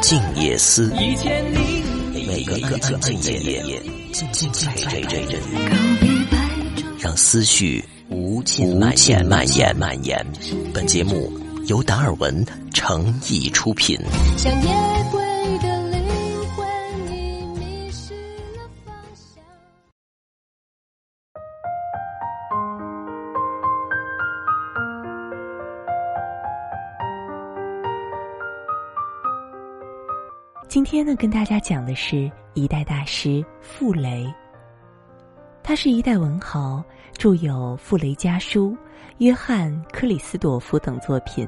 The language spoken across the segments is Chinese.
静夜思，每一个安静的夜，静静陪着人，让思绪无尽蔓延蔓延蔓延。本节目由达尔文诚意出品。今天呢，跟大家讲的是一代大师傅雷。他是一代文豪，著有《傅雷家书》《约翰克里斯朵夫》等作品。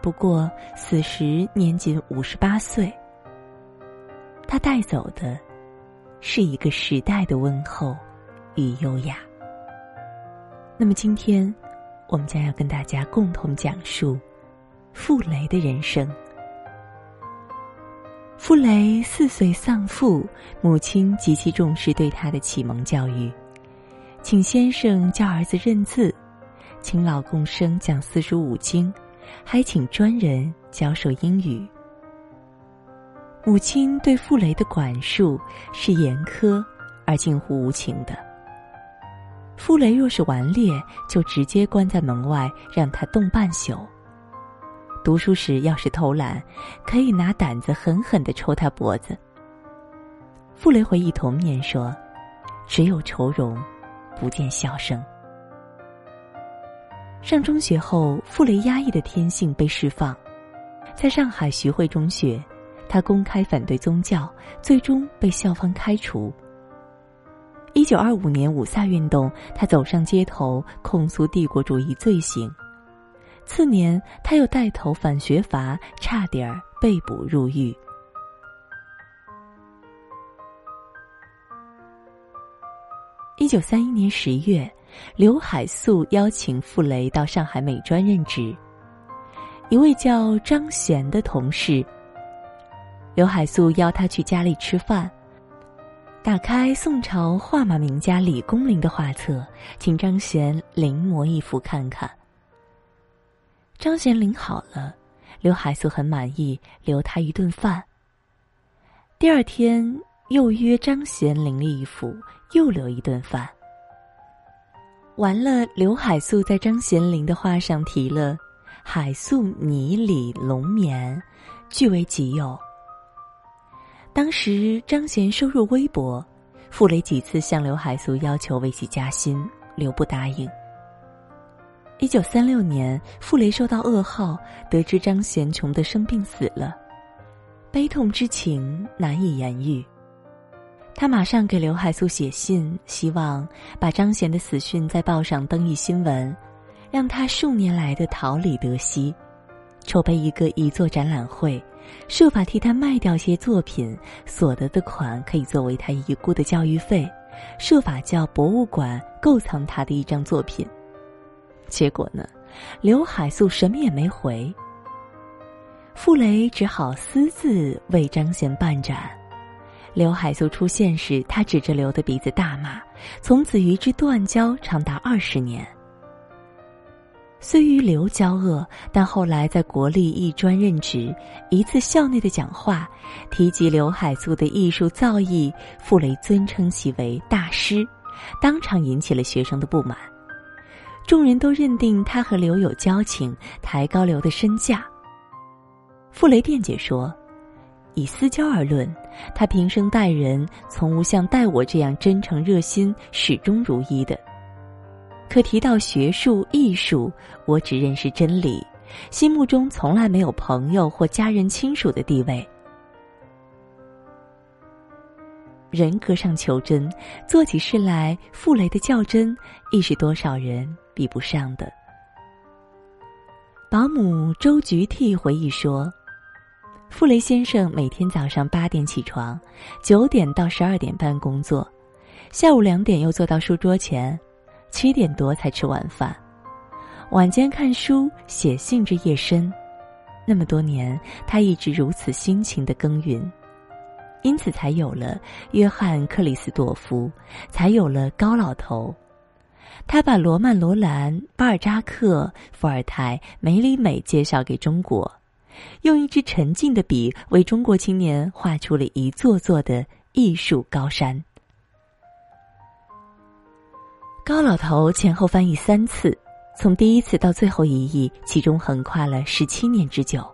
不过死时年仅五十八岁。他带走的，是一个时代的温厚与优雅。那么今天，我们将要跟大家共同讲述傅雷的人生。傅雷四岁丧父，母亲极其重视对他的启蒙教育，请先生教儿子认字，请老共生讲四书五经，还请专人教授英语。母亲对傅雷的管束是严苛而近乎无情的。傅雷若是顽劣，就直接关在门外，让他冻半宿。读书时要是偷懒，可以拿胆子狠狠的抽他脖子。傅雷回忆童年说：“只有愁容，不见笑声。”上中学后，傅雷压抑的天性被释放，在上海徐汇中学，他公开反对宗教，最终被校方开除。一九二五年五卅运动，他走上街头控诉帝国主义罪行。次年，他又带头反学阀，差点被捕入狱。一九三一年十月，刘海粟邀请傅雷到上海美专任职。一位叫张贤的同事，刘海粟邀他去家里吃饭，打开宋朝画马名家李公麟的画册，请张贤临摹一幅看看。张贤领好了，刘海粟很满意，留他一顿饭。第二天又约张贤领了一幅，又留一顿饭。完了，刘海粟在张贤林的画上提了“海粟泥里龙眠”，据为己有。当时张贤收入微薄，傅雷几次向刘海粟要求为其加薪，刘不答应。一九三六年，傅雷收到噩耗，得知张贤穷的生病死了，悲痛之情难以言喻。他马上给刘海粟写信，希望把张贤的死讯在报上登一新闻，让他数年来的桃李得息，筹备一个遗作展览会，设法替他卖掉些作品，所得的款可以作为他遗孤的教育费，设法叫博物馆购藏他的一张作品。结果呢，刘海粟什么也没回。傅雷只好私自为张贤办展。刘海粟出现时，他指着刘的鼻子大骂，从此与之断交长达二十年。虽与刘交恶，但后来在国立艺专任职，一次校内的讲话提及刘海粟的艺术造诣，傅雷尊称其为大师，当场引起了学生的不满。众人都认定他和刘有交情，抬高刘的身价。傅雷辩解说：“以私交而论，他平生待人从无像待我这样真诚热心、始终如一的。可提到学术艺术，我只认识真理，心目中从来没有朋友或家人亲属的地位。人格上求真，做起事来，傅雷的较真，亦是多少人。”比不上的。保姆周菊娣回忆说：“傅雷先生每天早上八点起床，九点到十二点半工作，下午两点又坐到书桌前，七点多才吃晚饭，晚间看书写信至夜深。那么多年，他一直如此辛勤的耕耘，因此才有了约翰克里斯朵夫，才有了高老头。”他把罗曼·罗兰、巴尔扎克、伏尔泰、梅里美介绍给中国，用一支沉静的笔为中国青年画出了一座座的艺术高山。高老头前后翻译三次，从第一次到最后一译，其中横跨了十七年之久。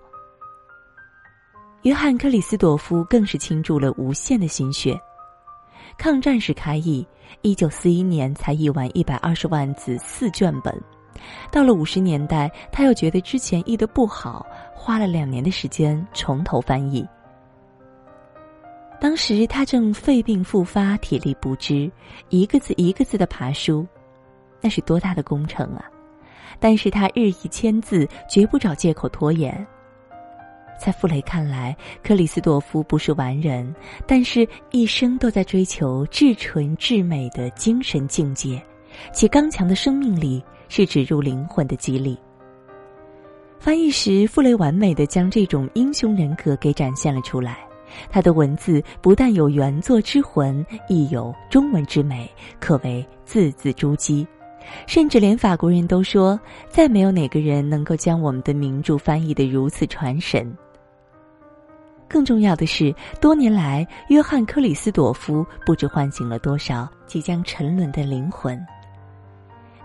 约翰·克里斯朵夫更是倾注了无限的心血。抗战时开译，一九四一年才译完一百二十万字四卷本，到了五十年代，他又觉得之前译的不好，花了两年的时间从头翻译。当时他正肺病复发，体力不支，一个字一个字的爬书，那是多大的工程啊！但是他日以千字，绝不找借口拖延。在傅雷看来，克里斯朵夫不是完人，但是一生都在追求至纯至美的精神境界，其刚强的生命力是植入灵魂的激励。翻译时，傅雷完美的将这种英雄人格给展现了出来。他的文字不但有原作之魂，亦有中文之美，可谓字字珠玑。甚至连法国人都说，再没有哪个人能够将我们的名著翻译的如此传神。更重要的是，多年来，约翰·克里斯朵夫不知唤醒了多少即将沉沦的灵魂。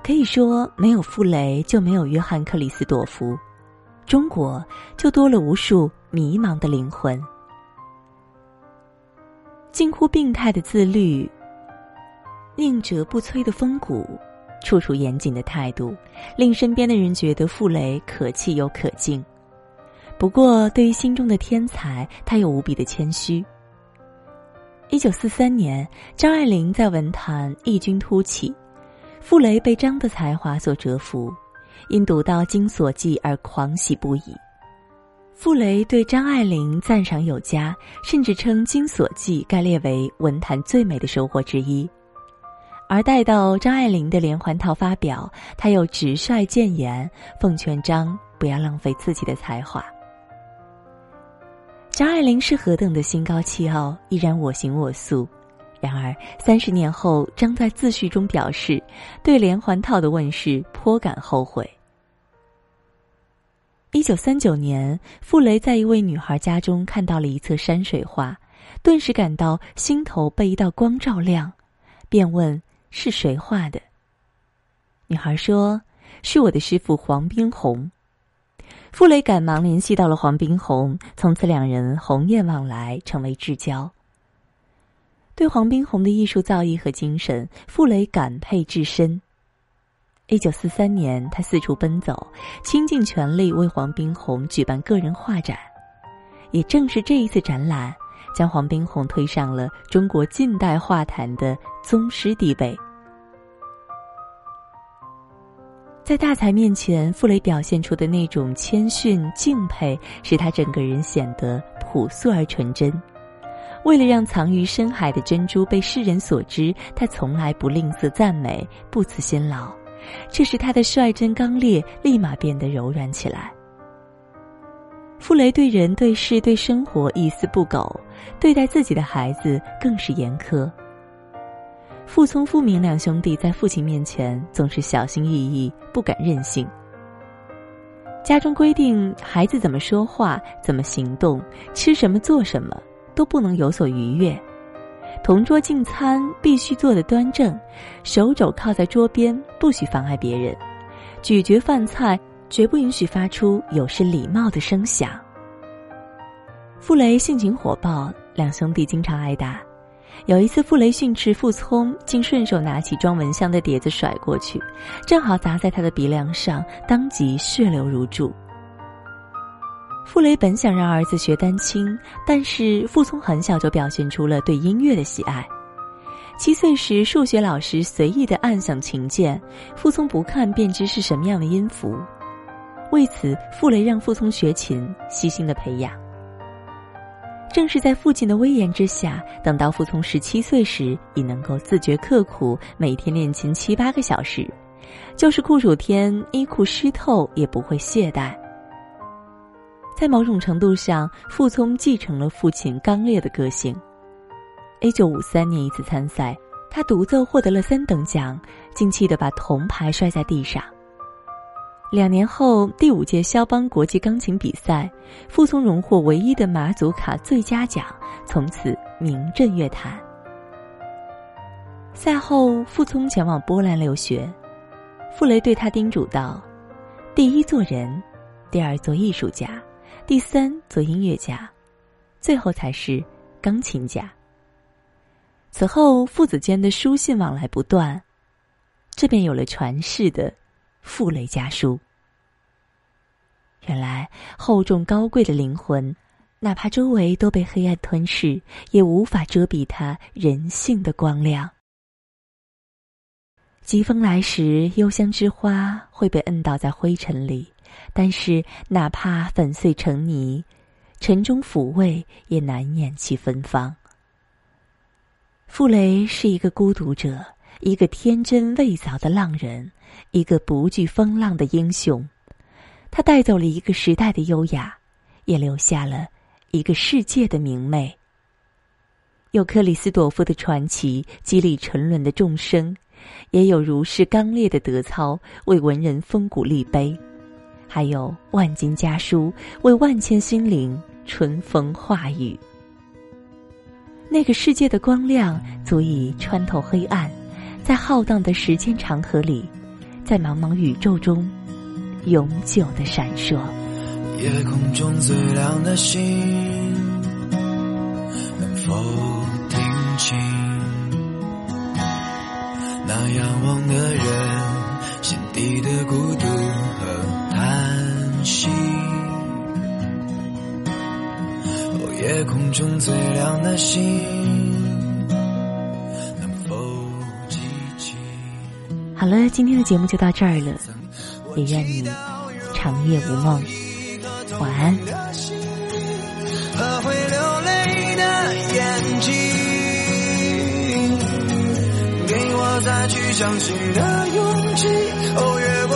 可以说，没有傅雷，就没有约翰·克里斯朵夫，中国就多了无数迷茫的灵魂。近乎病态的自律，宁折不摧的风骨，处处严谨的态度，令身边的人觉得傅雷可气又可敬。不过，对于心中的天才，他又无比的谦虚。一九四三年，张爱玲在文坛异军突起，傅雷被张的才华所折服，因读到《金锁记》而狂喜不已。傅雷对张爱玲赞赏有加，甚至称《金锁记》该列为文坛最美的收获之一。而待到张爱玲的连环套发表，他又直率谏言，奉劝张不要浪费自己的才华。张爱玲是何等的心高气傲，依然我行我素。然而三十年后，张在自序中表示，对连环套的问世颇感后悔。一九三九年，傅雷在一位女孩家中看到了一册山水画，顿时感到心头被一道光照亮，便问是谁画的。女孩说：“是我的师傅黄宾虹。”傅雷赶忙联系到了黄宾虹，从此两人鸿雁往来，成为至交。对黄宾虹的艺术造诣和精神，傅雷感佩至深。一九四三年，他四处奔走，倾尽全力为黄宾虹举办个人画展。也正是这一次展览，将黄宾虹推上了中国近代画坛的宗师地位。在大才面前，傅雷表现出的那种谦逊敬佩，使他整个人显得朴素而纯真。为了让藏于深海的珍珠被世人所知，他从来不吝啬赞美，不辞辛劳，这使他的率真刚烈立马变得柔软起来。傅雷对人、对事、对生活一丝不苟，对待自己的孩子更是严苛。傅聪、傅明两兄弟在父亲面前总是小心翼翼，不敢任性。家中规定，孩子怎么说话、怎么行动、吃什么、做什么，都不能有所逾越。同桌进餐必须坐得端正，手肘靠在桌边，不许妨碍别人。咀嚼饭菜绝不允许发出有失礼貌的声响。傅雷性情火爆，两兄弟经常挨打。有一次，傅雷训斥傅聪，竟顺手拿起装蚊香的碟子甩过去，正好砸在他的鼻梁上，当即血流如注。傅雷本想让儿子学丹青，但是傅聪很小就表现出了对音乐的喜爱。七岁时，数学老师随意的按响琴键，傅聪不看便知是什么样的音符。为此，傅雷让傅聪学琴，悉心的培养。正是在父亲的威严之下，等到傅聪十七岁时，已能够自觉刻苦，每天练琴七八个小时，就是酷暑天衣裤湿透也不会懈怠。在某种程度上，傅聪继承了父亲刚烈的个性。一九五三年一次参赛，他独奏获得了三等奖，惊气的把铜牌摔在地上。两年后，第五届肖邦国际钢琴比赛，傅聪荣获唯一的马祖卡最佳奖，从此名震乐坛。赛后，傅聪前往波兰留学，傅雷对他叮嘱道：“第一做人，第二做艺术家，第三做音乐家，最后才是钢琴家。”此后，父子间的书信往来不断，这便有了传世的。傅雷家书。原来厚重高贵的灵魂，哪怕周围都被黑暗吞噬，也无法遮蔽他人性的光亮。疾风来时，幽香之花会被摁倒在灰尘里，但是哪怕粉碎成泥，尘中抚慰也难掩其芬芳。傅雷是一个孤独者。一个天真未凿的浪人，一个不惧风浪的英雄，他带走了一个时代的优雅，也留下了一个世界的明媚。有克里斯朵夫的传奇激励沉沦的众生，也有如是刚烈的德操为文人风骨立碑，还有万金家书为万千心灵春风化雨。那个世界的光亮足以穿透黑暗。在浩荡的时间长河里，在茫茫宇宙中，永久的闪烁。夜空中最亮的星，能否听清那仰望的人心底的孤独和叹息？哦，夜空中最亮的星。好了，今天的节目就到这儿了，也愿你长夜无梦，晚安。给我再去相信的勇气，哦，越过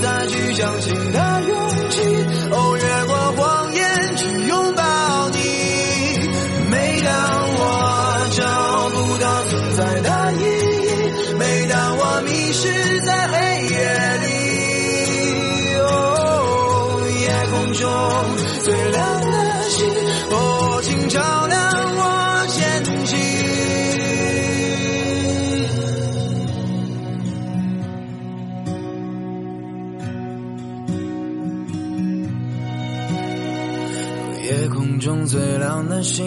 再去相信的勇气，哦。空中最亮的星，